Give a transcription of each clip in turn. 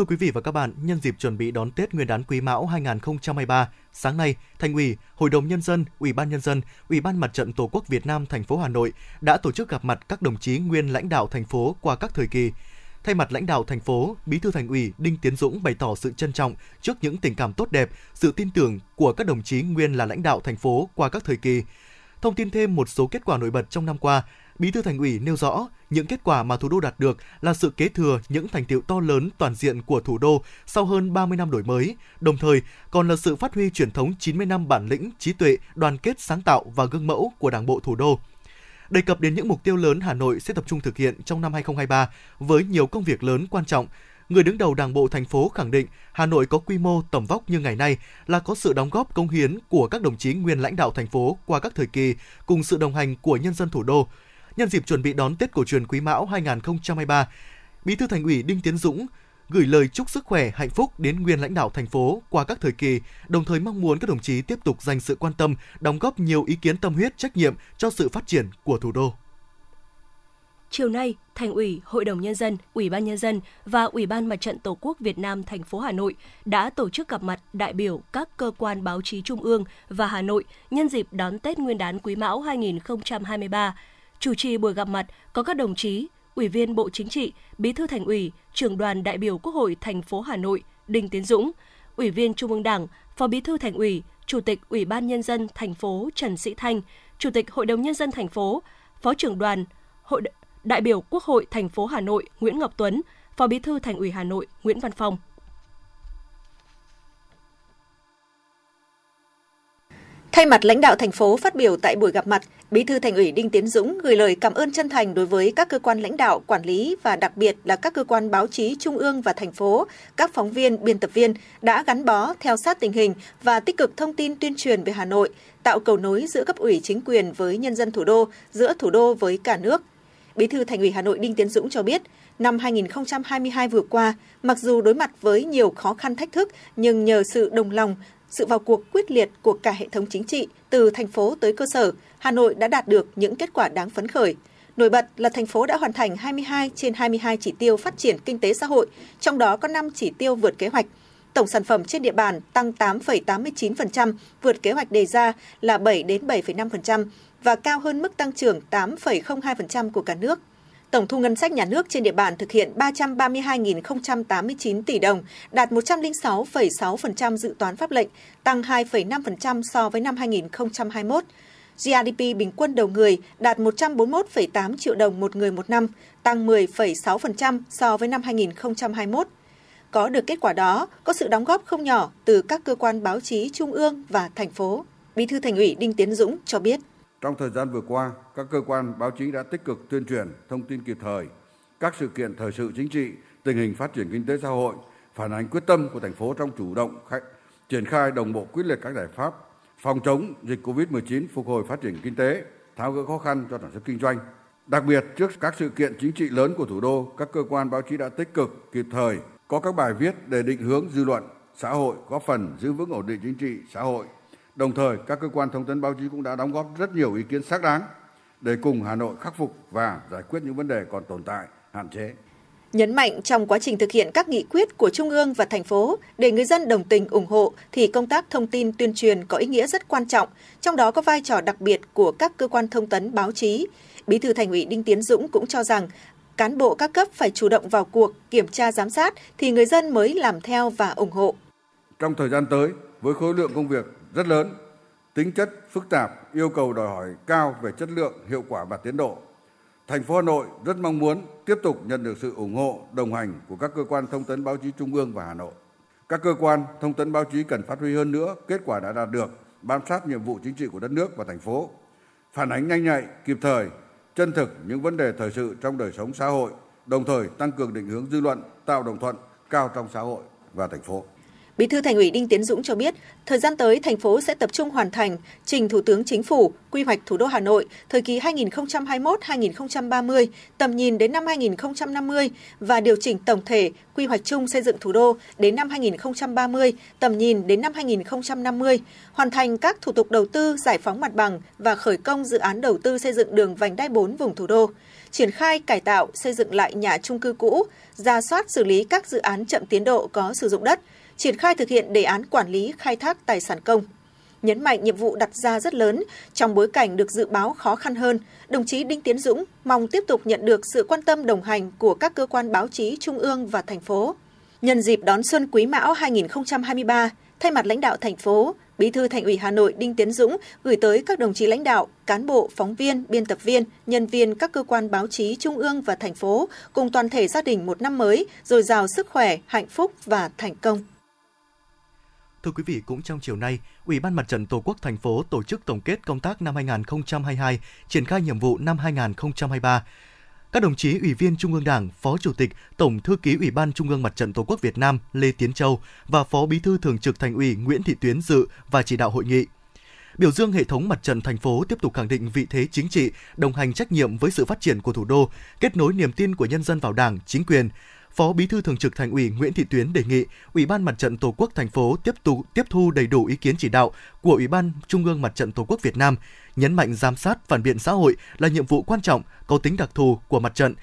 Thưa quý vị và các bạn, nhân dịp chuẩn bị đón Tết Nguyên đán Quý Mão 2023, sáng nay, Thành ủy, Hội đồng nhân dân, Ủy ban nhân dân, Ủy ban Mặt trận Tổ quốc Việt Nam thành phố Hà Nội đã tổ chức gặp mặt các đồng chí nguyên lãnh đạo thành phố qua các thời kỳ. Thay mặt lãnh đạo thành phố, Bí thư Thành ủy Đinh Tiến Dũng bày tỏ sự trân trọng trước những tình cảm tốt đẹp, sự tin tưởng của các đồng chí nguyên là lãnh đạo thành phố qua các thời kỳ. Thông tin thêm một số kết quả nổi bật trong năm qua, Bí thư Thành ủy nêu rõ, những kết quả mà thủ đô đạt được là sự kế thừa những thành tiệu to lớn toàn diện của thủ đô sau hơn 30 năm đổi mới, đồng thời còn là sự phát huy truyền thống 90 năm bản lĩnh, trí tuệ, đoàn kết sáng tạo và gương mẫu của Đảng bộ thủ đô. Đề cập đến những mục tiêu lớn Hà Nội sẽ tập trung thực hiện trong năm 2023 với nhiều công việc lớn quan trọng, người đứng đầu Đảng bộ thành phố khẳng định Hà Nội có quy mô tầm vóc như ngày nay là có sự đóng góp công hiến của các đồng chí nguyên lãnh đạo thành phố qua các thời kỳ cùng sự đồng hành của nhân dân thủ đô. Nhân dịp chuẩn bị đón Tết cổ truyền Quý Mão 2023, Bí thư Thành ủy Đinh Tiến Dũng gửi lời chúc sức khỏe, hạnh phúc đến nguyên lãnh đạo thành phố qua các thời kỳ, đồng thời mong muốn các đồng chí tiếp tục dành sự quan tâm, đóng góp nhiều ý kiến tâm huyết, trách nhiệm cho sự phát triển của thủ đô. Chiều nay, Thành ủy, Hội đồng nhân dân, Ủy ban nhân dân và Ủy ban Mặt trận Tổ quốc Việt Nam thành phố Hà Nội đã tổ chức gặp mặt đại biểu các cơ quan báo chí trung ương và Hà Nội nhân dịp đón Tết Nguyên đán Quý Mão 2023 Chủ trì buổi gặp mặt có các đồng chí Ủy viên Bộ Chính trị, Bí thư Thành ủy, Trưởng đoàn đại biểu Quốc hội thành phố Hà Nội Đinh Tiến Dũng, Ủy viên Trung ương Đảng, Phó Bí thư Thành ủy, Chủ tịch Ủy ban nhân dân thành phố Trần Sĩ Thanh, Chủ tịch Hội đồng nhân dân thành phố, Phó trưởng đoàn Hội đại biểu Quốc hội thành phố Hà Nội Nguyễn Ngọc Tuấn, Phó Bí thư Thành ủy Hà Nội Nguyễn Văn Phong. Thay mặt lãnh đạo thành phố phát biểu tại buổi gặp mặt, Bí thư Thành ủy Đinh Tiến Dũng gửi lời cảm ơn chân thành đối với các cơ quan lãnh đạo, quản lý và đặc biệt là các cơ quan báo chí trung ương và thành phố, các phóng viên, biên tập viên đã gắn bó theo sát tình hình và tích cực thông tin tuyên truyền về Hà Nội, tạo cầu nối giữa cấp ủy chính quyền với nhân dân thủ đô, giữa thủ đô với cả nước. Bí thư Thành ủy Hà Nội Đinh Tiến Dũng cho biết, năm 2022 vừa qua, mặc dù đối mặt với nhiều khó khăn thách thức nhưng nhờ sự đồng lòng, sự vào cuộc quyết liệt của cả hệ thống chính trị từ thành phố tới cơ sở, Hà Nội đã đạt được những kết quả đáng phấn khởi. Nổi bật là thành phố đã hoàn thành 22 trên 22 chỉ tiêu phát triển kinh tế xã hội, trong đó có 5 chỉ tiêu vượt kế hoạch. Tổng sản phẩm trên địa bàn tăng 8,89%, vượt kế hoạch đề ra là 7 đến 7,5% và cao hơn mức tăng trưởng 8,02% của cả nước. Tổng thu ngân sách nhà nước trên địa bàn thực hiện 332.089 tỷ đồng, đạt 106,6% dự toán pháp lệnh, tăng 2,5% so với năm 2021. GDP bình quân đầu người đạt 141,8 triệu đồng một người một năm, tăng 10,6% so với năm 2021. Có được kết quả đó, có sự đóng góp không nhỏ từ các cơ quan báo chí trung ương và thành phố. Bí thư Thành ủy Đinh Tiến Dũng cho biết. Trong thời gian vừa qua, các cơ quan báo chí đã tích cực tuyên truyền, thông tin kịp thời các sự kiện thời sự chính trị, tình hình phát triển kinh tế xã hội, phản ánh quyết tâm của thành phố trong chủ động khách, triển khai đồng bộ quyết liệt các giải pháp phòng chống dịch Covid-19, phục hồi phát triển kinh tế, tháo gỡ khó khăn cho sản xuất kinh doanh. Đặc biệt, trước các sự kiện chính trị lớn của thủ đô, các cơ quan báo chí đã tích cực, kịp thời có các bài viết để định hướng dư luận, xã hội, góp phần giữ vững ổn định chính trị, xã hội, Đồng thời, các cơ quan thông tấn báo chí cũng đã đóng góp rất nhiều ý kiến xác đáng để cùng Hà Nội khắc phục và giải quyết những vấn đề còn tồn tại, hạn chế. Nhấn mạnh trong quá trình thực hiện các nghị quyết của Trung ương và thành phố để người dân đồng tình ủng hộ thì công tác thông tin tuyên truyền có ý nghĩa rất quan trọng, trong đó có vai trò đặc biệt của các cơ quan thông tấn báo chí. Bí thư Thành ủy Đinh Tiến Dũng cũng cho rằng cán bộ các cấp phải chủ động vào cuộc, kiểm tra giám sát thì người dân mới làm theo và ủng hộ. Trong thời gian tới, với khối lượng công việc rất lớn, tính chất phức tạp, yêu cầu đòi hỏi cao về chất lượng, hiệu quả và tiến độ. Thành phố Hà Nội rất mong muốn tiếp tục nhận được sự ủng hộ, đồng hành của các cơ quan thông tấn báo chí Trung ương và Hà Nội. Các cơ quan thông tấn báo chí cần phát huy hơn nữa kết quả đã đạt được, bám sát nhiệm vụ chính trị của đất nước và thành phố, phản ánh nhanh nhạy, kịp thời, chân thực những vấn đề thời sự trong đời sống xã hội, đồng thời tăng cường định hướng dư luận, tạo đồng thuận cao trong xã hội và thành phố. Bí thư Thành ủy Đinh Tiến Dũng cho biết, thời gian tới thành phố sẽ tập trung hoàn thành trình Thủ tướng Chính phủ quy hoạch thủ đô Hà Nội thời kỳ 2021-2030, tầm nhìn đến năm 2050 và điều chỉnh tổng thể quy hoạch chung xây dựng thủ đô đến năm 2030, tầm nhìn đến năm 2050, hoàn thành các thủ tục đầu tư, giải phóng mặt bằng và khởi công dự án đầu tư xây dựng đường vành đai 4 vùng thủ đô triển khai cải tạo, xây dựng lại nhà trung cư cũ, ra soát xử lý các dự án chậm tiến độ có sử dụng đất, triển khai thực hiện đề án quản lý khai thác tài sản công. Nhấn mạnh nhiệm vụ đặt ra rất lớn trong bối cảnh được dự báo khó khăn hơn, đồng chí Đinh Tiến Dũng mong tiếp tục nhận được sự quan tâm đồng hành của các cơ quan báo chí trung ương và thành phố. Nhân dịp đón xuân Quý Mão 2023, thay mặt lãnh đạo thành phố, Bí thư Thành ủy Hà Nội Đinh Tiến Dũng gửi tới các đồng chí lãnh đạo, cán bộ, phóng viên, biên tập viên, nhân viên các cơ quan báo chí trung ương và thành phố cùng toàn thể gia đình một năm mới dồi dào sức khỏe, hạnh phúc và thành công. Thưa quý vị, cũng trong chiều nay, Ủy ban Mặt trận Tổ quốc thành phố tổ chức tổng kết công tác năm 2022, triển khai nhiệm vụ năm 2023. Các đồng chí Ủy viên Trung ương Đảng, Phó Chủ tịch, Tổng Thư ký Ủy ban Trung ương Mặt trận Tổ quốc Việt Nam Lê Tiến Châu và Phó Bí thư Thường trực Thành ủy Nguyễn Thị Tuyến dự và chỉ đạo hội nghị. Biểu dương hệ thống mặt trận thành phố tiếp tục khẳng định vị thế chính trị, đồng hành trách nhiệm với sự phát triển của thủ đô, kết nối niềm tin của nhân dân vào Đảng, chính quyền, Phó Bí thư Thường trực Thành ủy Nguyễn Thị Tuyến đề nghị Ủy ban Mặt trận Tổ quốc thành phố tiếp tục tiếp thu đầy đủ ý kiến chỉ đạo của Ủy ban Trung ương Mặt trận Tổ quốc Việt Nam, nhấn mạnh giám sát phản biện xã hội là nhiệm vụ quan trọng, có tính đặc thù của mặt trận.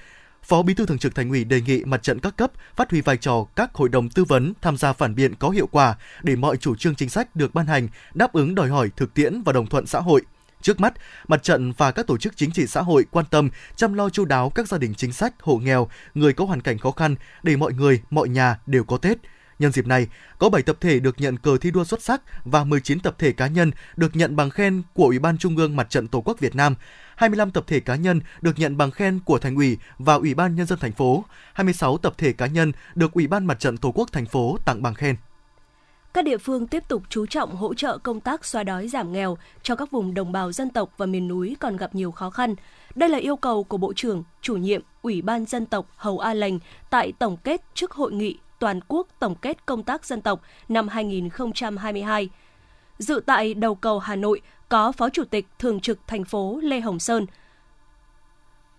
Phó Bí thư Thường trực Thành ủy đề nghị mặt trận các cấp phát huy vai trò các hội đồng tư vấn tham gia phản biện có hiệu quả để mọi chủ trương chính sách được ban hành đáp ứng đòi hỏi thực tiễn và đồng thuận xã hội. Trước mắt, mặt trận và các tổ chức chính trị xã hội quan tâm chăm lo chu đáo các gia đình chính sách, hộ nghèo, người có hoàn cảnh khó khăn để mọi người, mọi nhà đều có Tết. Nhân dịp này, có 7 tập thể được nhận cờ thi đua xuất sắc và 19 tập thể cá nhân được nhận bằng khen của Ủy ban Trung ương Mặt trận Tổ quốc Việt Nam, 25 tập thể cá nhân được nhận bằng khen của Thành ủy và Ủy ban Nhân dân thành phố, 26 tập thể cá nhân được Ủy ban Mặt trận Tổ quốc thành phố tặng bằng khen các địa phương tiếp tục chú trọng hỗ trợ công tác xóa đói giảm nghèo cho các vùng đồng bào dân tộc và miền núi còn gặp nhiều khó khăn. Đây là yêu cầu của Bộ trưởng, chủ nhiệm Ủy ban Dân tộc Hầu A Lành tại tổng kết trước hội nghị toàn quốc tổng kết công tác dân tộc năm 2022. Dự tại đầu cầu Hà Nội có Phó Chủ tịch Thường trực thành phố Lê Hồng Sơn,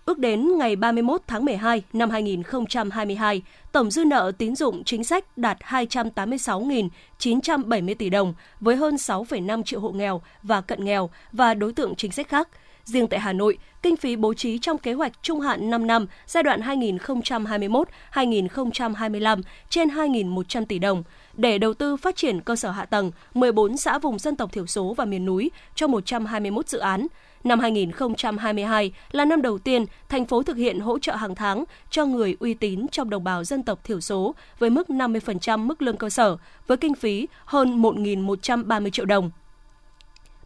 Ước đến ngày 31 tháng 12 năm 2022, tổng dư nợ tín dụng chính sách đạt 286.970 tỷ đồng với hơn 6,5 triệu hộ nghèo và cận nghèo và đối tượng chính sách khác. Riêng tại Hà Nội, kinh phí bố trí trong kế hoạch trung hạn 5 năm giai đoạn 2021-2025 trên 2.100 tỷ đồng để đầu tư phát triển cơ sở hạ tầng 14 xã vùng dân tộc thiểu số và miền núi cho 121 dự án, Năm 2022 là năm đầu tiên thành phố thực hiện hỗ trợ hàng tháng cho người uy tín trong đồng bào dân tộc thiểu số với mức 50% mức lương cơ sở với kinh phí hơn 1.130 triệu đồng.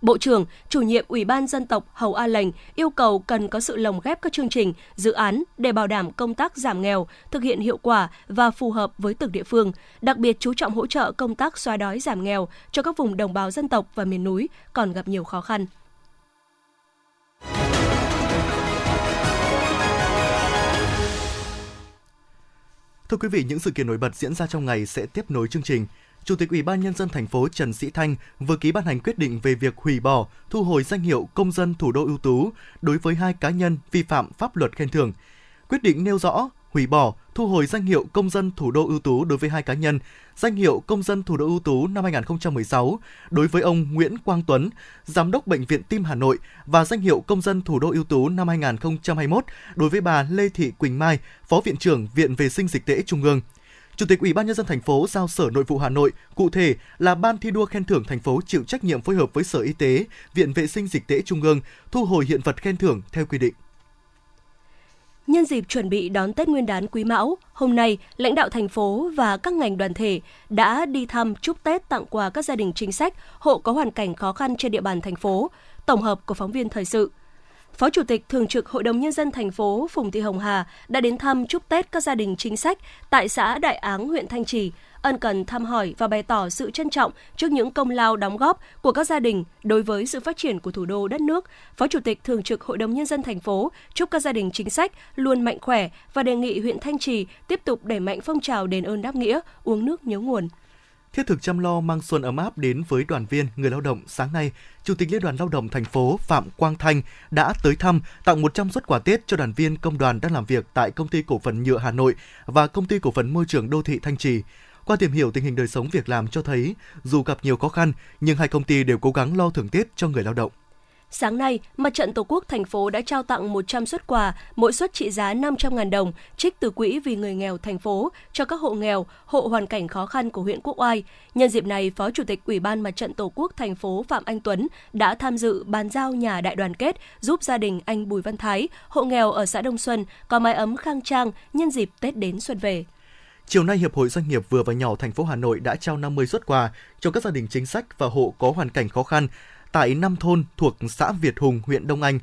Bộ trưởng, chủ nhiệm Ủy ban dân tộc Hầu A Lệnh yêu cầu cần có sự lồng ghép các chương trình, dự án để bảo đảm công tác giảm nghèo, thực hiện hiệu quả và phù hợp với từng địa phương, đặc biệt chú trọng hỗ trợ công tác xóa đói giảm nghèo cho các vùng đồng bào dân tộc và miền núi còn gặp nhiều khó khăn. Thưa quý vị, những sự kiện nổi bật diễn ra trong ngày sẽ tiếp nối chương trình. Chủ tịch Ủy ban nhân dân thành phố Trần Sĩ Thanh vừa ký ban hành quyết định về việc hủy bỏ, thu hồi danh hiệu công dân thủ đô ưu tú đối với hai cá nhân vi phạm pháp luật khen thưởng. Quyết định nêu rõ hủy bỏ, thu hồi danh hiệu công dân thủ đô ưu tú đối với hai cá nhân, danh hiệu công dân thủ đô ưu tú năm 2016 đối với ông Nguyễn Quang Tuấn, giám đốc bệnh viện Tim Hà Nội và danh hiệu công dân thủ đô ưu tú năm 2021 đối với bà Lê Thị Quỳnh Mai, Phó viện trưởng Viện Vệ sinh Dịch tễ Trung ương. Chủ tịch Ủy ban nhân dân thành phố giao Sở Nội vụ Hà Nội, cụ thể là Ban thi đua khen thưởng thành phố chịu trách nhiệm phối hợp với Sở Y tế, Viện Vệ sinh Dịch tễ Trung ương thu hồi hiện vật khen thưởng theo quy định. Nhân dịp chuẩn bị đón Tết Nguyên đán Quý Mão, hôm nay, lãnh đạo thành phố và các ngành đoàn thể đã đi thăm chúc Tết tặng quà các gia đình chính sách, hộ có hoàn cảnh khó khăn trên địa bàn thành phố. Tổng hợp của phóng viên thời sự. Phó Chủ tịch Thường trực Hội đồng Nhân dân thành phố Phùng Thị Hồng Hà đã đến thăm chúc Tết các gia đình chính sách tại xã Đại Áng, huyện Thanh Trì, ân cần thăm hỏi và bày tỏ sự trân trọng trước những công lao đóng góp của các gia đình đối với sự phát triển của thủ đô đất nước. Phó Chủ tịch Thường trực Hội đồng Nhân dân thành phố chúc các gia đình chính sách luôn mạnh khỏe và đề nghị huyện Thanh Trì tiếp tục đẩy mạnh phong trào đền ơn đáp nghĩa, uống nước nhớ nguồn. Thiết thực chăm lo mang xuân ấm áp đến với đoàn viên, người lao động, sáng nay, Chủ tịch Liên đoàn Lao động thành phố Phạm Quang Thanh đã tới thăm tặng 100 xuất quà Tết cho đoàn viên công đoàn đang làm việc tại Công ty Cổ phần Nhựa Hà Nội và Công ty Cổ phần Môi trường Đô thị Thanh Trì. Qua tìm hiểu tình hình đời sống việc làm cho thấy, dù gặp nhiều khó khăn, nhưng hai công ty đều cố gắng lo thưởng Tết cho người lao động. Sáng nay, Mặt trận Tổ quốc thành phố đã trao tặng 100 xuất quà, mỗi suất trị giá 500.000 đồng, trích từ quỹ vì người nghèo thành phố cho các hộ nghèo, hộ hoàn cảnh khó khăn của huyện Quốc Oai. Nhân dịp này, Phó Chủ tịch Ủy ban Mặt trận Tổ quốc thành phố Phạm Anh Tuấn đã tham dự bàn giao nhà đại đoàn kết giúp gia đình anh Bùi Văn Thái, hộ nghèo ở xã Đông Xuân có mái ấm khang trang nhân dịp Tết đến xuân về. Chiều nay, Hiệp hội Doanh nghiệp vừa và nhỏ thành phố Hà Nội đã trao 50 xuất quà cho các gia đình chính sách và hộ có hoàn cảnh khó khăn tại năm thôn thuộc xã Việt Hùng, huyện Đông Anh.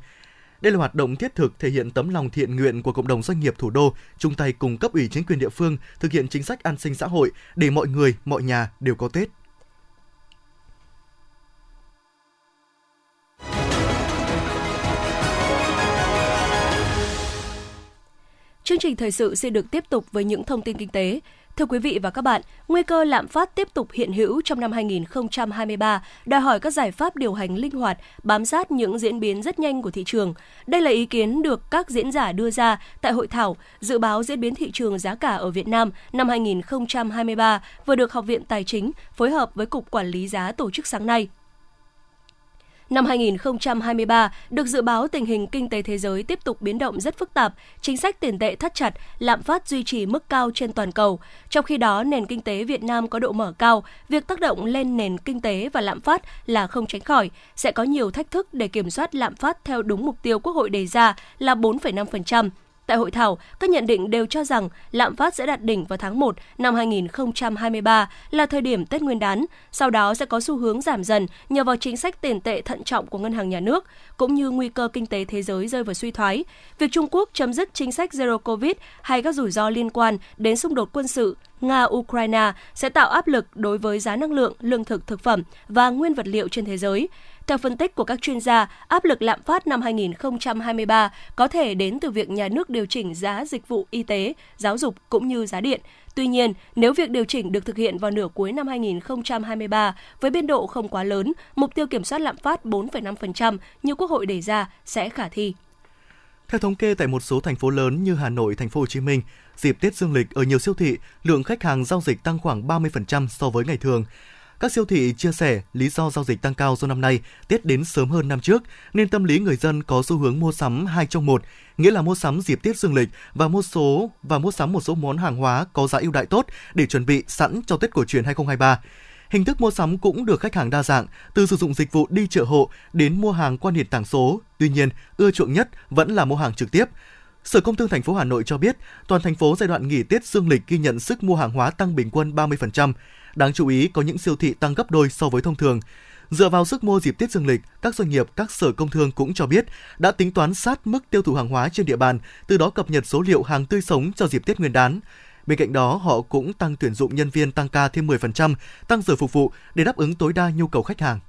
Đây là hoạt động thiết thực thể hiện tấm lòng thiện nguyện của cộng đồng doanh nghiệp thủ đô, chung tay cùng cấp ủy chính quyền địa phương thực hiện chính sách an sinh xã hội để mọi người, mọi nhà đều có Tết. Chương trình thời sự sẽ được tiếp tục với những thông tin kinh tế. Thưa quý vị và các bạn, nguy cơ lạm phát tiếp tục hiện hữu trong năm 2023, đòi hỏi các giải pháp điều hành linh hoạt, bám sát những diễn biến rất nhanh của thị trường. Đây là ý kiến được các diễn giả đưa ra tại hội thảo dự báo diễn biến thị trường giá cả ở Việt Nam năm 2023 vừa được Học viện Tài chính phối hợp với Cục Quản lý giá tổ chức sáng nay. Năm 2023 được dự báo tình hình kinh tế thế giới tiếp tục biến động rất phức tạp, chính sách tiền tệ thắt chặt, lạm phát duy trì mức cao trên toàn cầu. Trong khi đó, nền kinh tế Việt Nam có độ mở cao, việc tác động lên nền kinh tế và lạm phát là không tránh khỏi, sẽ có nhiều thách thức để kiểm soát lạm phát theo đúng mục tiêu Quốc hội đề ra là 4,5%. Tại hội thảo, các nhận định đều cho rằng lạm phát sẽ đạt đỉnh vào tháng 1 năm 2023 là thời điểm Tết Nguyên đán, sau đó sẽ có xu hướng giảm dần nhờ vào chính sách tiền tệ thận trọng của ngân hàng nhà nước cũng như nguy cơ kinh tế thế giới rơi vào suy thoái. Việc Trung Quốc chấm dứt chính sách Zero Covid hay các rủi ro liên quan đến xung đột quân sự Nga-Ukraine sẽ tạo áp lực đối với giá năng lượng, lương thực thực phẩm và nguyên vật liệu trên thế giới. Theo phân tích của các chuyên gia, áp lực lạm phát năm 2023 có thể đến từ việc nhà nước điều chỉnh giá dịch vụ y tế, giáo dục cũng như giá điện. Tuy nhiên, nếu việc điều chỉnh được thực hiện vào nửa cuối năm 2023 với biên độ không quá lớn, mục tiêu kiểm soát lạm phát 4,5% như Quốc hội đề ra sẽ khả thi. Theo thống kê tại một số thành phố lớn như Hà Nội, Thành phố Hồ Chí Minh, dịp Tết dương lịch ở nhiều siêu thị, lượng khách hàng giao dịch tăng khoảng 30% so với ngày thường. Các siêu thị chia sẻ lý do giao dịch tăng cao do năm nay Tết đến sớm hơn năm trước nên tâm lý người dân có xu hướng mua sắm hai trong một, nghĩa là mua sắm dịp Tết dương lịch và mua số và mua sắm một số món hàng hóa có giá ưu đại tốt để chuẩn bị sẵn cho Tết cổ truyền 2023. Hình thức mua sắm cũng được khách hàng đa dạng, từ sử dụng dịch vụ đi chợ hộ đến mua hàng qua nền tảng số. Tuy nhiên, ưa chuộng nhất vẫn là mua hàng trực tiếp. Sở Công Thương thành phố Hà Nội cho biết, toàn thành phố giai đoạn nghỉ Tết dương lịch ghi nhận sức mua hàng hóa tăng bình quân 30%. Đáng chú ý có những siêu thị tăng gấp đôi so với thông thường. Dựa vào sức mua dịp Tết dương lịch, các doanh nghiệp, các sở công thương cũng cho biết đã tính toán sát mức tiêu thụ hàng hóa trên địa bàn, từ đó cập nhật số liệu hàng tươi sống cho dịp Tết Nguyên đán. Bên cạnh đó, họ cũng tăng tuyển dụng nhân viên tăng ca thêm 10%, tăng giờ phục vụ để đáp ứng tối đa nhu cầu khách hàng.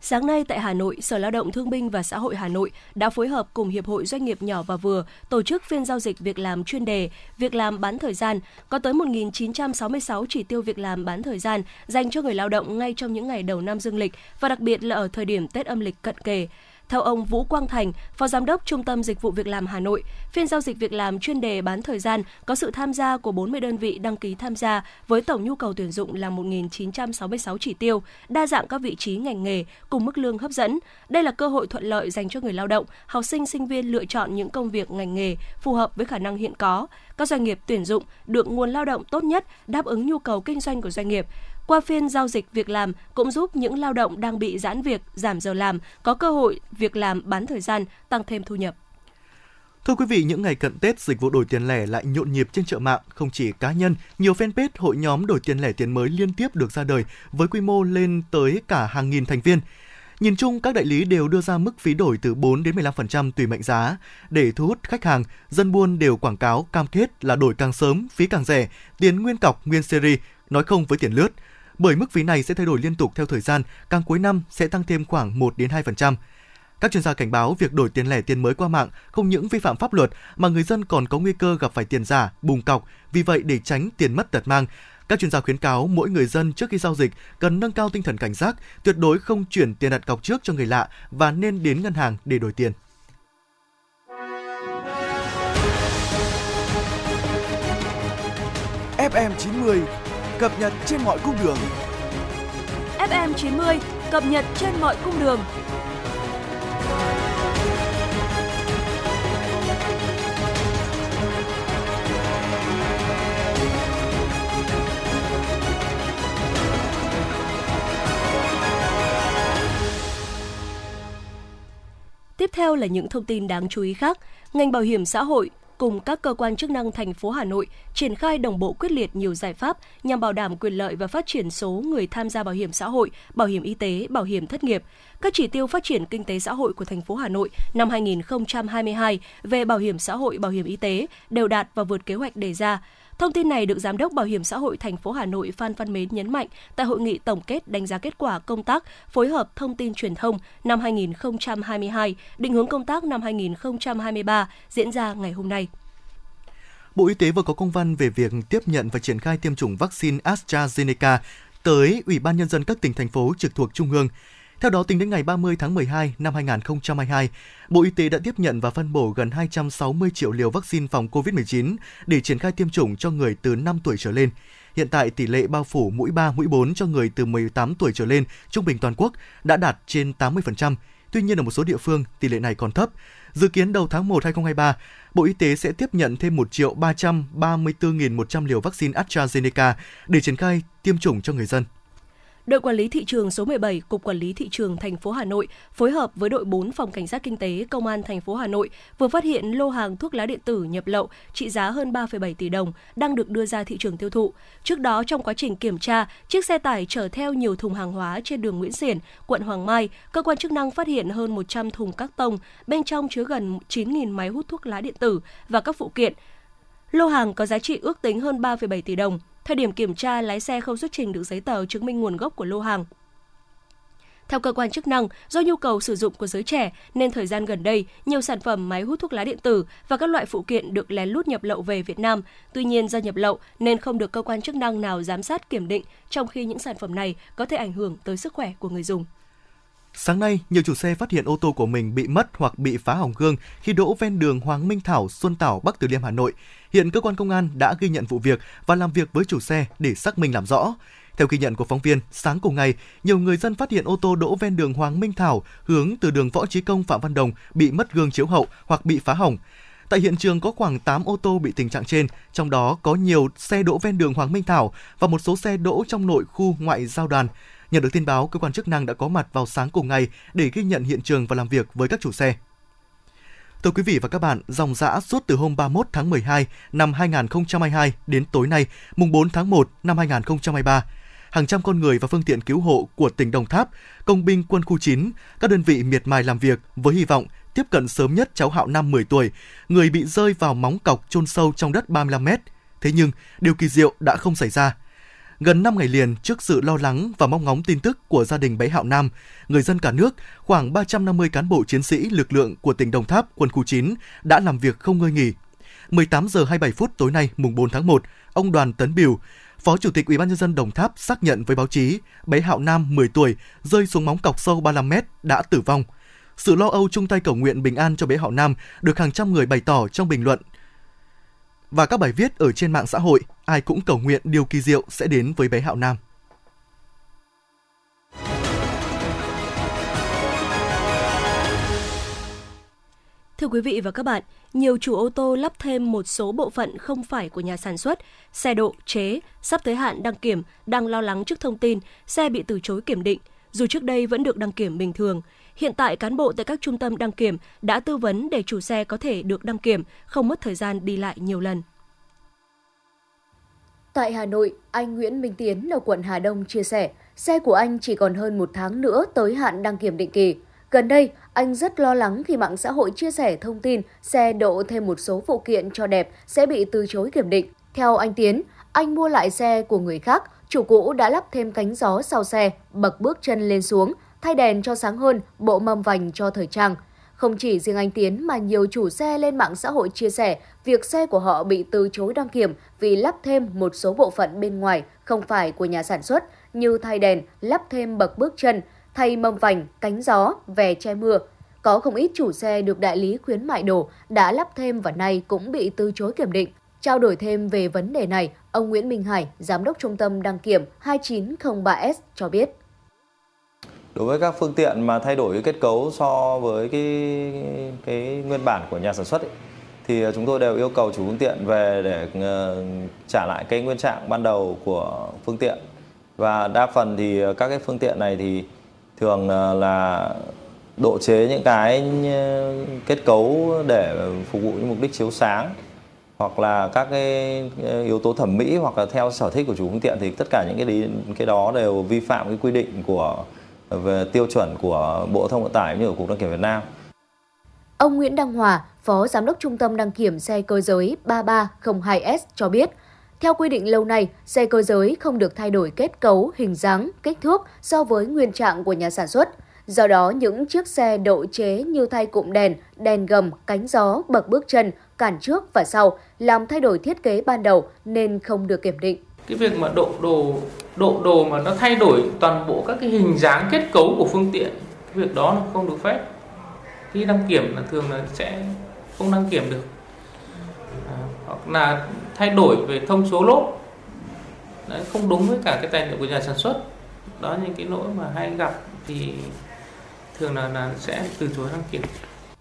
Sáng nay tại Hà Nội, Sở Lao động Thương binh và Xã hội Hà Nội đã phối hợp cùng Hiệp hội Doanh nghiệp nhỏ và vừa tổ chức phiên giao dịch việc làm chuyên đề, việc làm bán thời gian, có tới 1.966 chỉ tiêu việc làm bán thời gian dành cho người lao động ngay trong những ngày đầu năm dương lịch và đặc biệt là ở thời điểm Tết âm lịch cận kề. Theo ông Vũ Quang Thành, Phó Giám đốc Trung tâm Dịch vụ Việc làm Hà Nội, phiên giao dịch việc làm chuyên đề bán thời gian có sự tham gia của 40 đơn vị đăng ký tham gia với tổng nhu cầu tuyển dụng là 1.966 chỉ tiêu, đa dạng các vị trí ngành nghề cùng mức lương hấp dẫn. Đây là cơ hội thuận lợi dành cho người lao động, học sinh, sinh viên lựa chọn những công việc ngành nghề phù hợp với khả năng hiện có. Các doanh nghiệp tuyển dụng được nguồn lao động tốt nhất đáp ứng nhu cầu kinh doanh của doanh nghiệp. Qua phiên giao dịch việc làm cũng giúp những lao động đang bị giãn việc, giảm giờ làm có cơ hội việc làm bán thời gian, tăng thêm thu nhập. Thưa quý vị, những ngày cận Tết, dịch vụ đổi tiền lẻ lại nhộn nhịp trên chợ mạng. Không chỉ cá nhân, nhiều fanpage, hội nhóm đổi tiền lẻ tiền mới liên tiếp được ra đời với quy mô lên tới cả hàng nghìn thành viên. Nhìn chung, các đại lý đều đưa ra mức phí đổi từ 4 đến 15% tùy mệnh giá. Để thu hút khách hàng, dân buôn đều quảng cáo cam kết là đổi càng sớm, phí càng rẻ, tiền nguyên cọc, nguyên series, nói không với tiền lướt bởi mức phí này sẽ thay đổi liên tục theo thời gian, càng cuối năm sẽ tăng thêm khoảng 1 đến 2%. Các chuyên gia cảnh báo việc đổi tiền lẻ tiền mới qua mạng không những vi phạm pháp luật mà người dân còn có nguy cơ gặp phải tiền giả, bùng cọc. Vì vậy để tránh tiền mất tật mang, Các chuyên gia khuyến cáo mỗi người dân trước khi giao dịch cần nâng cao tinh thần cảnh giác, tuyệt đối không chuyển tiền đặt cọc trước cho người lạ và nên đến ngân hàng để đổi tiền. FM 90 cập nhật trên mọi cung đường. FM 90 cập nhật trên mọi cung đường. Tiếp theo là những thông tin đáng chú ý khác. Ngành bảo hiểm xã hội cùng các cơ quan chức năng thành phố Hà Nội triển khai đồng bộ quyết liệt nhiều giải pháp nhằm bảo đảm quyền lợi và phát triển số người tham gia bảo hiểm xã hội, bảo hiểm y tế, bảo hiểm thất nghiệp. Các chỉ tiêu phát triển kinh tế xã hội của thành phố Hà Nội năm 2022 về bảo hiểm xã hội, bảo hiểm y tế đều đạt và vượt kế hoạch đề ra. Thông tin này được Giám đốc Bảo hiểm xã hội thành phố Hà Nội Phan Văn Mến nhấn mạnh tại hội nghị tổng kết đánh giá kết quả công tác phối hợp thông tin truyền thông năm 2022, định hướng công tác năm 2023 diễn ra ngày hôm nay. Bộ Y tế vừa có công văn về việc tiếp nhận và triển khai tiêm chủng vaccine AstraZeneca tới Ủy ban Nhân dân các tỉnh, thành phố trực thuộc Trung ương. Theo đó, tính đến ngày 30 tháng 12 năm 2022, Bộ Y tế đã tiếp nhận và phân bổ gần 260 triệu liều vaccine phòng COVID-19 để triển khai tiêm chủng cho người từ 5 tuổi trở lên. Hiện tại, tỷ lệ bao phủ mũi 3, mũi 4 cho người từ 18 tuổi trở lên trung bình toàn quốc đã đạt trên 80%. Tuy nhiên, ở một số địa phương, tỷ lệ này còn thấp. Dự kiến đầu tháng 1 2023, Bộ Y tế sẽ tiếp nhận thêm 1 triệu 334.100 liều vaccine AstraZeneca để triển khai tiêm chủng cho người dân. Đội quản lý thị trường số 17, Cục Quản lý thị trường thành phố Hà Nội phối hợp với đội 4 Phòng Cảnh sát Kinh tế Công an thành phố Hà Nội vừa phát hiện lô hàng thuốc lá điện tử nhập lậu trị giá hơn 3,7 tỷ đồng đang được đưa ra thị trường tiêu thụ. Trước đó trong quá trình kiểm tra, chiếc xe tải chở theo nhiều thùng hàng hóa trên đường Nguyễn Xiển, quận Hoàng Mai, cơ quan chức năng phát hiện hơn 100 thùng các tông, bên trong chứa gần 9.000 máy hút thuốc lá điện tử và các phụ kiện. Lô hàng có giá trị ước tính hơn 3,7 tỷ đồng. Thời điểm kiểm tra, lái xe không xuất trình được giấy tờ chứng minh nguồn gốc của lô hàng. Theo cơ quan chức năng, do nhu cầu sử dụng của giới trẻ nên thời gian gần đây, nhiều sản phẩm máy hút thuốc lá điện tử và các loại phụ kiện được lén lút nhập lậu về Việt Nam. Tuy nhiên do nhập lậu nên không được cơ quan chức năng nào giám sát kiểm định, trong khi những sản phẩm này có thể ảnh hưởng tới sức khỏe của người dùng. Sáng nay, nhiều chủ xe phát hiện ô tô của mình bị mất hoặc bị phá hỏng gương khi đỗ ven đường Hoàng Minh Thảo, Xuân Tảo, Bắc Từ Liêm, Hà Nội. Hiện cơ quan công an đã ghi nhận vụ việc và làm việc với chủ xe để xác minh làm rõ. Theo ghi nhận của phóng viên, sáng cùng ngày, nhiều người dân phát hiện ô tô đỗ ven đường Hoàng Minh Thảo hướng từ đường Võ Trí Công Phạm Văn Đồng bị mất gương chiếu hậu hoặc bị phá hỏng. Tại hiện trường có khoảng 8 ô tô bị tình trạng trên, trong đó có nhiều xe đỗ ven đường Hoàng Minh Thảo và một số xe đỗ trong nội khu ngoại giao đoàn. Nhận được tin báo, cơ quan chức năng đã có mặt vào sáng cùng ngày để ghi nhận hiện trường và làm việc với các chủ xe. Thưa quý vị và các bạn, dòng giã suốt từ hôm 31 tháng 12 năm 2022 đến tối nay, mùng 4 tháng 1 năm 2023, hàng trăm con người và phương tiện cứu hộ của tỉnh Đồng Tháp, công binh quân khu 9, các đơn vị miệt mài làm việc với hy vọng tiếp cận sớm nhất cháu Hạo Nam 10 tuổi, người bị rơi vào móng cọc chôn sâu trong đất 35 mét. Thế nhưng, điều kỳ diệu đã không xảy ra. Gần 5 ngày liền trước sự lo lắng và mong ngóng tin tức của gia đình bé Hạo Nam, người dân cả nước, khoảng 350 cán bộ chiến sĩ lực lượng của tỉnh Đồng Tháp, quân khu 9 đã làm việc không ngơi nghỉ. 18 giờ 27 phút tối nay mùng 4 tháng 1, ông Đoàn Tấn Biểu, Phó Chủ tịch Ủy ban nhân dân Đồng Tháp xác nhận với báo chí, bé Hạo Nam 10 tuổi rơi xuống móng cọc sâu 35 mét đã tử vong. Sự lo âu chung tay cầu nguyện bình an cho bé Hạo Nam được hàng trăm người bày tỏ trong bình luận và các bài viết ở trên mạng xã hội, ai cũng cầu nguyện điều kỳ diệu sẽ đến với bé Hạo Nam. Thưa quý vị và các bạn, nhiều chủ ô tô lắp thêm một số bộ phận không phải của nhà sản xuất, xe độ, chế, sắp tới hạn đăng kiểm, đang lo lắng trước thông tin xe bị từ chối kiểm định, dù trước đây vẫn được đăng kiểm bình thường. Hiện tại cán bộ tại các trung tâm đăng kiểm đã tư vấn để chủ xe có thể được đăng kiểm, không mất thời gian đi lại nhiều lần. Tại Hà Nội, anh Nguyễn Minh Tiến ở quận Hà Đông chia sẻ, xe của anh chỉ còn hơn một tháng nữa tới hạn đăng kiểm định kỳ. Gần đây, anh rất lo lắng khi mạng xã hội chia sẻ thông tin xe độ thêm một số phụ kiện cho đẹp sẽ bị từ chối kiểm định. Theo anh Tiến, anh mua lại xe của người khác, chủ cũ đã lắp thêm cánh gió sau xe, bậc bước chân lên xuống, thay đèn cho sáng hơn, bộ mâm vành cho thời trang. Không chỉ riêng anh Tiến mà nhiều chủ xe lên mạng xã hội chia sẻ việc xe của họ bị từ chối đăng kiểm vì lắp thêm một số bộ phận bên ngoài không phải của nhà sản xuất như thay đèn, lắp thêm bậc bước chân, thay mâm vành, cánh gió, vè che mưa. Có không ít chủ xe được đại lý khuyến mại đồ đã lắp thêm và nay cũng bị từ chối kiểm định. Trao đổi thêm về vấn đề này, ông Nguyễn Minh Hải, Giám đốc Trung tâm Đăng kiểm 2903S cho biết. Đối với các phương tiện mà thay đổi kết cấu so với cái cái nguyên bản của nhà sản xuất ấy, thì chúng tôi đều yêu cầu chủ phương tiện về để uh, trả lại cái nguyên trạng ban đầu của phương tiện. Và đa phần thì các cái phương tiện này thì thường ờ, là độ chế những cái ờ, kết cấu để phục vụ những mục đích chiếu sáng hoặc là các cái yếu tố thẩm mỹ hoặc là theo sở thích của chủ phương tiện thì tất cả những cái cái đó đều vi phạm cái quy định của về tiêu chuẩn của Bộ Thông Vận tải như của Cục Đăng kiểm Việt Nam. Ông Nguyễn Đăng Hòa, Phó Giám đốc Trung tâm đăng kiểm xe cơ giới 3302S cho biết, theo quy định lâu nay, xe cơ giới không được thay đổi kết cấu, hình dáng, kích thước so với nguyên trạng của nhà sản xuất. Do đó, những chiếc xe độ chế như thay cụm đèn, đèn gầm, cánh gió, bậc bước chân, cản trước và sau làm thay đổi thiết kế ban đầu nên không được kiểm định. Cái việc mà độ đồ độ đồ mà nó thay đổi toàn bộ các cái hình dáng kết cấu của phương tiện, cái việc đó là không được phép. Khi đăng kiểm là thường là sẽ không đăng kiểm được. À, hoặc là thay đổi về thông số lốp Đấy, không đúng với cả cái tài liệu của nhà sản xuất đó những cái lỗi mà hay gặp thì thường là, là sẽ từ chối đăng kiểm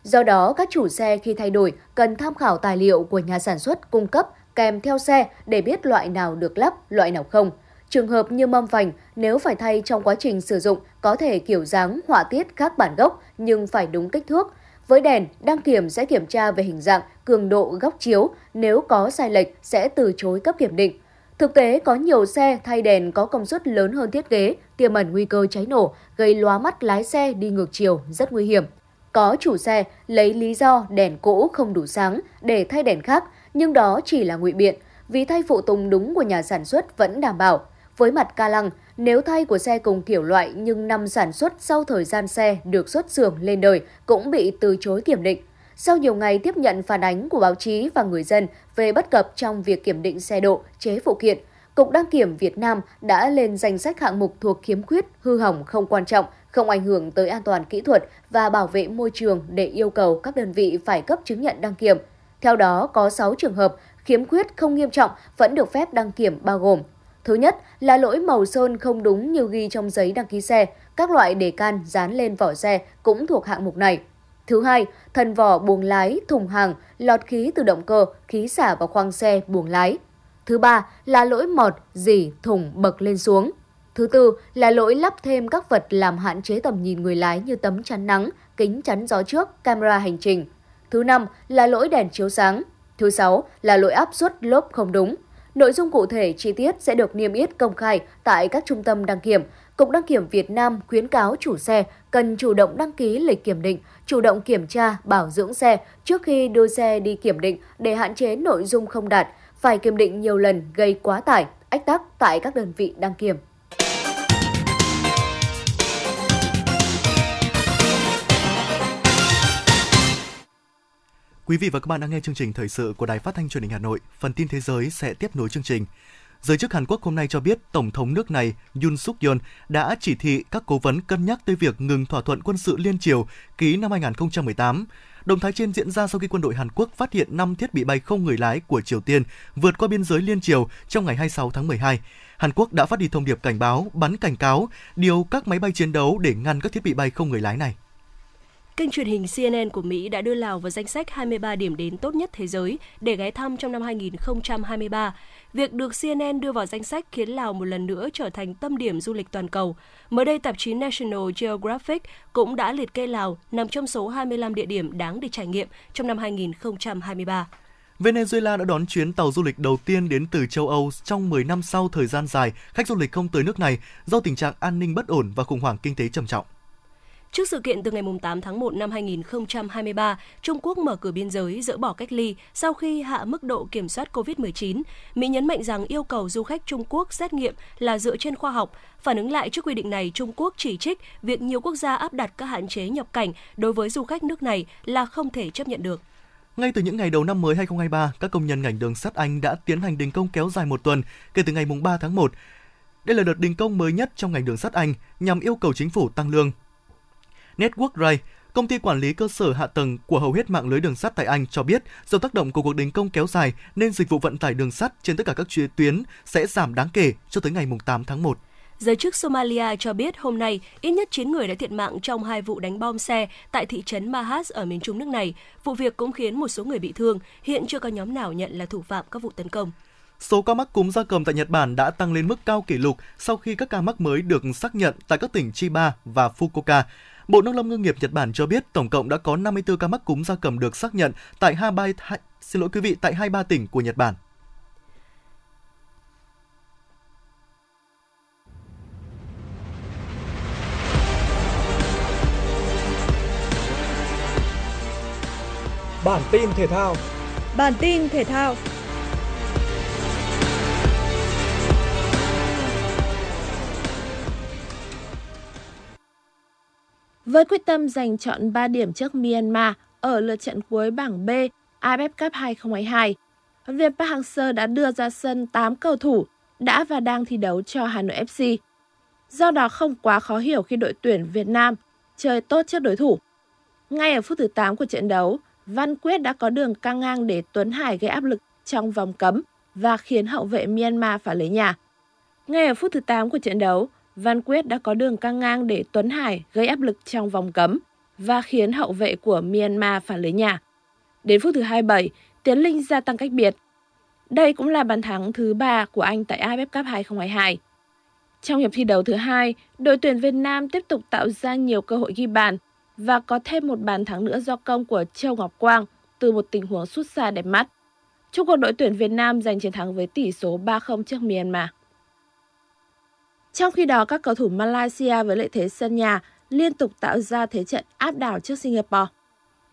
Do đó, các chủ xe khi thay đổi cần tham khảo tài liệu của nhà sản xuất cung cấp kèm theo xe để biết loại nào được lắp, loại nào không. Trường hợp như mâm vành, nếu phải thay trong quá trình sử dụng, có thể kiểu dáng, họa tiết khác bản gốc nhưng phải đúng kích thước. Với đèn, đăng kiểm sẽ kiểm tra về hình dạng, cường độ góc chiếu, nếu có sai lệch sẽ từ chối cấp kiểm định. Thực tế, có nhiều xe thay đèn có công suất lớn hơn thiết kế, tiềm ẩn nguy cơ cháy nổ, gây lóa mắt lái xe đi ngược chiều, rất nguy hiểm. Có chủ xe lấy lý do đèn cũ không đủ sáng để thay đèn khác, nhưng đó chỉ là ngụy biện, vì thay phụ tùng đúng của nhà sản xuất vẫn đảm bảo. Với mặt ca lăng, nếu thay của xe cùng kiểu loại nhưng năm sản xuất sau thời gian xe được xuất xưởng lên đời cũng bị từ chối kiểm định. Sau nhiều ngày tiếp nhận phản ánh của báo chí và người dân về bất cập trong việc kiểm định xe độ, chế phụ kiện, Cục Đăng kiểm Việt Nam đã lên danh sách hạng mục thuộc khiếm khuyết, hư hỏng không quan trọng, không ảnh hưởng tới an toàn kỹ thuật và bảo vệ môi trường để yêu cầu các đơn vị phải cấp chứng nhận đăng kiểm. Theo đó, có 6 trường hợp khiếm khuyết không nghiêm trọng vẫn được phép đăng kiểm bao gồm Thứ nhất là lỗi màu sơn không đúng như ghi trong giấy đăng ký xe, các loại đề can dán lên vỏ xe cũng thuộc hạng mục này. Thứ hai, thân vỏ buồng lái, thùng hàng, lọt khí từ động cơ, khí xả vào khoang xe, buồng lái. Thứ ba là lỗi mọt, dỉ, thùng bậc lên xuống. Thứ tư là lỗi lắp thêm các vật làm hạn chế tầm nhìn người lái như tấm chắn nắng, kính chắn gió trước, camera hành trình. Thứ năm là lỗi đèn chiếu sáng. Thứ sáu là lỗi áp suất lốp không đúng. Nội dung cụ thể chi tiết sẽ được niêm yết công khai tại các trung tâm đăng kiểm. Cục Đăng kiểm Việt Nam khuyến cáo chủ xe cần chủ động đăng ký lịch kiểm định, chủ động kiểm tra, bảo dưỡng xe trước khi đưa xe đi kiểm định để hạn chế nội dung không đạt, phải kiểm định nhiều lần gây quá tải, ách tắc tại các đơn vị đăng kiểm. Quý vị và các bạn đang nghe chương trình thời sự của Đài Phát thanh Truyền hình Hà Nội. Phần tin thế giới sẽ tiếp nối chương trình. Giới chức Hàn Quốc hôm nay cho biết Tổng thống nước này Yoon suk yeol đã chỉ thị các cố vấn cân nhắc tới việc ngừng thỏa thuận quân sự liên triều ký năm 2018. Động thái trên diễn ra sau khi quân đội Hàn Quốc phát hiện 5 thiết bị bay không người lái của Triều Tiên vượt qua biên giới liên triều trong ngày 26 tháng 12. Hàn Quốc đã phát đi thông điệp cảnh báo, bắn cảnh cáo, điều các máy bay chiến đấu để ngăn các thiết bị bay không người lái này. Kênh truyền hình CNN của Mỹ đã đưa Lào vào danh sách 23 điểm đến tốt nhất thế giới để ghé thăm trong năm 2023. Việc được CNN đưa vào danh sách khiến Lào một lần nữa trở thành tâm điểm du lịch toàn cầu. Mới đây, tạp chí National Geographic cũng đã liệt kê Lào nằm trong số 25 địa điểm đáng để trải nghiệm trong năm 2023. Venezuela đã đón chuyến tàu du lịch đầu tiên đến từ châu Âu trong 10 năm sau thời gian dài khách du lịch không tới nước này do tình trạng an ninh bất ổn và khủng hoảng kinh tế trầm trọng. Trước sự kiện từ ngày 8 tháng 1 năm 2023, Trung Quốc mở cửa biên giới dỡ bỏ cách ly sau khi hạ mức độ kiểm soát COVID-19. Mỹ nhấn mạnh rằng yêu cầu du khách Trung Quốc xét nghiệm là dựa trên khoa học. Phản ứng lại trước quy định này, Trung Quốc chỉ trích việc nhiều quốc gia áp đặt các hạn chế nhập cảnh đối với du khách nước này là không thể chấp nhận được. Ngay từ những ngày đầu năm mới 2023, các công nhân ngành đường sắt Anh đã tiến hành đình công kéo dài một tuần kể từ ngày 3 tháng 1. Đây là đợt đình công mới nhất trong ngành đường sắt Anh nhằm yêu cầu chính phủ tăng lương. Network Rail, công ty quản lý cơ sở hạ tầng của hầu hết mạng lưới đường sắt tại Anh cho biết, do tác động của cuộc đình công kéo dài nên dịch vụ vận tải đường sắt trên tất cả các tuyến sẽ giảm đáng kể cho tới ngày 8 tháng 1. Giới chức Somalia cho biết hôm nay ít nhất 9 người đã thiệt mạng trong hai vụ đánh bom xe tại thị trấn Mahas ở miền trung nước này. Vụ việc cũng khiến một số người bị thương. Hiện chưa có nhóm nào nhận là thủ phạm các vụ tấn công. Số ca mắc cúm gia cầm tại Nhật Bản đã tăng lên mức cao kỷ lục sau khi các ca mắc mới được xác nhận tại các tỉnh Chiba và Fukuoka. Bộ Nông lâm Ngư nghiệp Nhật Bản cho biết tổng cộng đã có 54 ca mắc cúm gia cầm được xác nhận tại 23 xin lỗi quý vị tại 23 tỉnh của Nhật Bản. Bản tin thể thao. Bản tin thể thao. Với quyết tâm giành chọn 3 điểm trước Myanmar ở lượt trận cuối bảng B AFF Cup 2022, Việt Park Hang-seo đã đưa ra sân 8 cầu thủ đã và đang thi đấu cho Hà Nội FC. Do đó không quá khó hiểu khi đội tuyển Việt Nam chơi tốt trước đối thủ. Ngay ở phút thứ 8 của trận đấu, Văn Quyết đã có đường căng ngang để Tuấn Hải gây áp lực trong vòng cấm và khiến hậu vệ Myanmar phải lấy nhà. Ngay ở phút thứ 8 của trận đấu, Văn Quyết đã có đường căng ngang để Tuấn Hải gây áp lực trong vòng cấm và khiến hậu vệ của Myanmar phản lưới nhà. Đến phút thứ 27, Tiến Linh gia tăng cách biệt. Đây cũng là bàn thắng thứ ba của anh tại AFF Cup 2022. Trong hiệp thi đấu thứ hai, đội tuyển Việt Nam tiếp tục tạo ra nhiều cơ hội ghi bàn và có thêm một bàn thắng nữa do công của Châu Ngọc Quang từ một tình huống sút xa đẹp mắt. Chúc cuộc đội tuyển Việt Nam giành chiến thắng với tỷ số 3-0 trước Myanmar. Trong khi đó, các cầu thủ Malaysia với lợi thế sân nhà liên tục tạo ra thế trận áp đảo trước Singapore.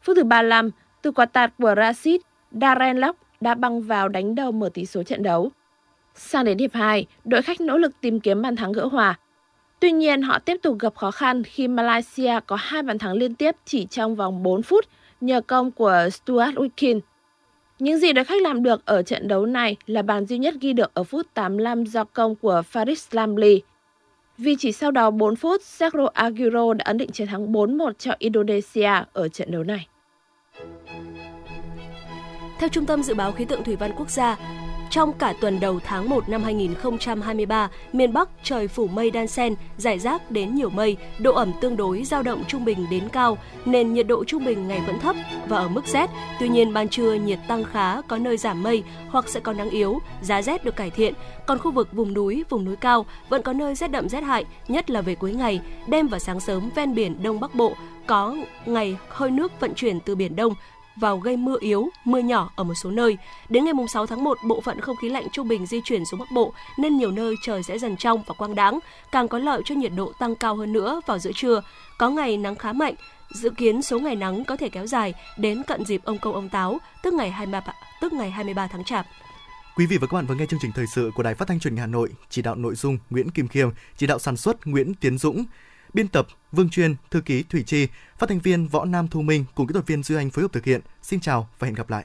Phút thứ 35, từ quả tạt của Rashid, Darren Lock đã băng vào đánh đầu mở tỷ số trận đấu. Sang đến hiệp 2, đội khách nỗ lực tìm kiếm bàn thắng gỡ hòa. Tuy nhiên, họ tiếp tục gặp khó khăn khi Malaysia có hai bàn thắng liên tiếp chỉ trong vòng 4 phút nhờ công của Stuart Wikin. Những gì đội khách làm được ở trận đấu này là bàn duy nhất ghi được ở phút 85 do công của Faris Lamli. Vì chỉ sau đó 4 phút, Sergio Aguero đã ấn định chiến thắng 4-1 cho Indonesia ở trận đấu này. Theo Trung tâm Dự báo Khí tượng Thủy văn Quốc gia, trong cả tuần đầu tháng 1 năm 2023, miền Bắc trời phủ mây đan xen, rải rác đến nhiều mây, độ ẩm tương đối dao động trung bình đến cao, nên nhiệt độ trung bình ngày vẫn thấp và ở mức rét. Tuy nhiên ban trưa nhiệt tăng khá, có nơi giảm mây hoặc sẽ có nắng yếu, giá rét được cải thiện. Còn khu vực vùng núi, vùng núi cao vẫn có nơi rét đậm rét hại, nhất là về cuối ngày, đêm và sáng sớm ven biển Đông Bắc Bộ có ngày hơi nước vận chuyển từ biển Đông vào gây mưa yếu, mưa nhỏ ở một số nơi. Đến ngày 6 tháng 1, bộ phận không khí lạnh trung bình di chuyển xuống Bắc Bộ nên nhiều nơi trời sẽ dần trong và quang đãng, càng có lợi cho nhiệt độ tăng cao hơn nữa vào giữa trưa. Có ngày nắng khá mạnh, dự kiến số ngày nắng có thể kéo dài đến cận dịp ông công ông táo, tức ngày 23 tức ngày 23 tháng Chạp. Quý vị và các bạn vừa nghe chương trình thời sự của Đài Phát thanh Truyền hình Hà Nội, chỉ đạo nội dung Nguyễn Kim Khiêm, chỉ đạo sản xuất Nguyễn Tiến Dũng biên tập Vương Chuyên, thư ký Thủy Chi, phát thanh viên Võ Nam Thu Minh cùng kỹ thuật viên Duy Anh phối hợp thực hiện. Xin chào và hẹn gặp lại.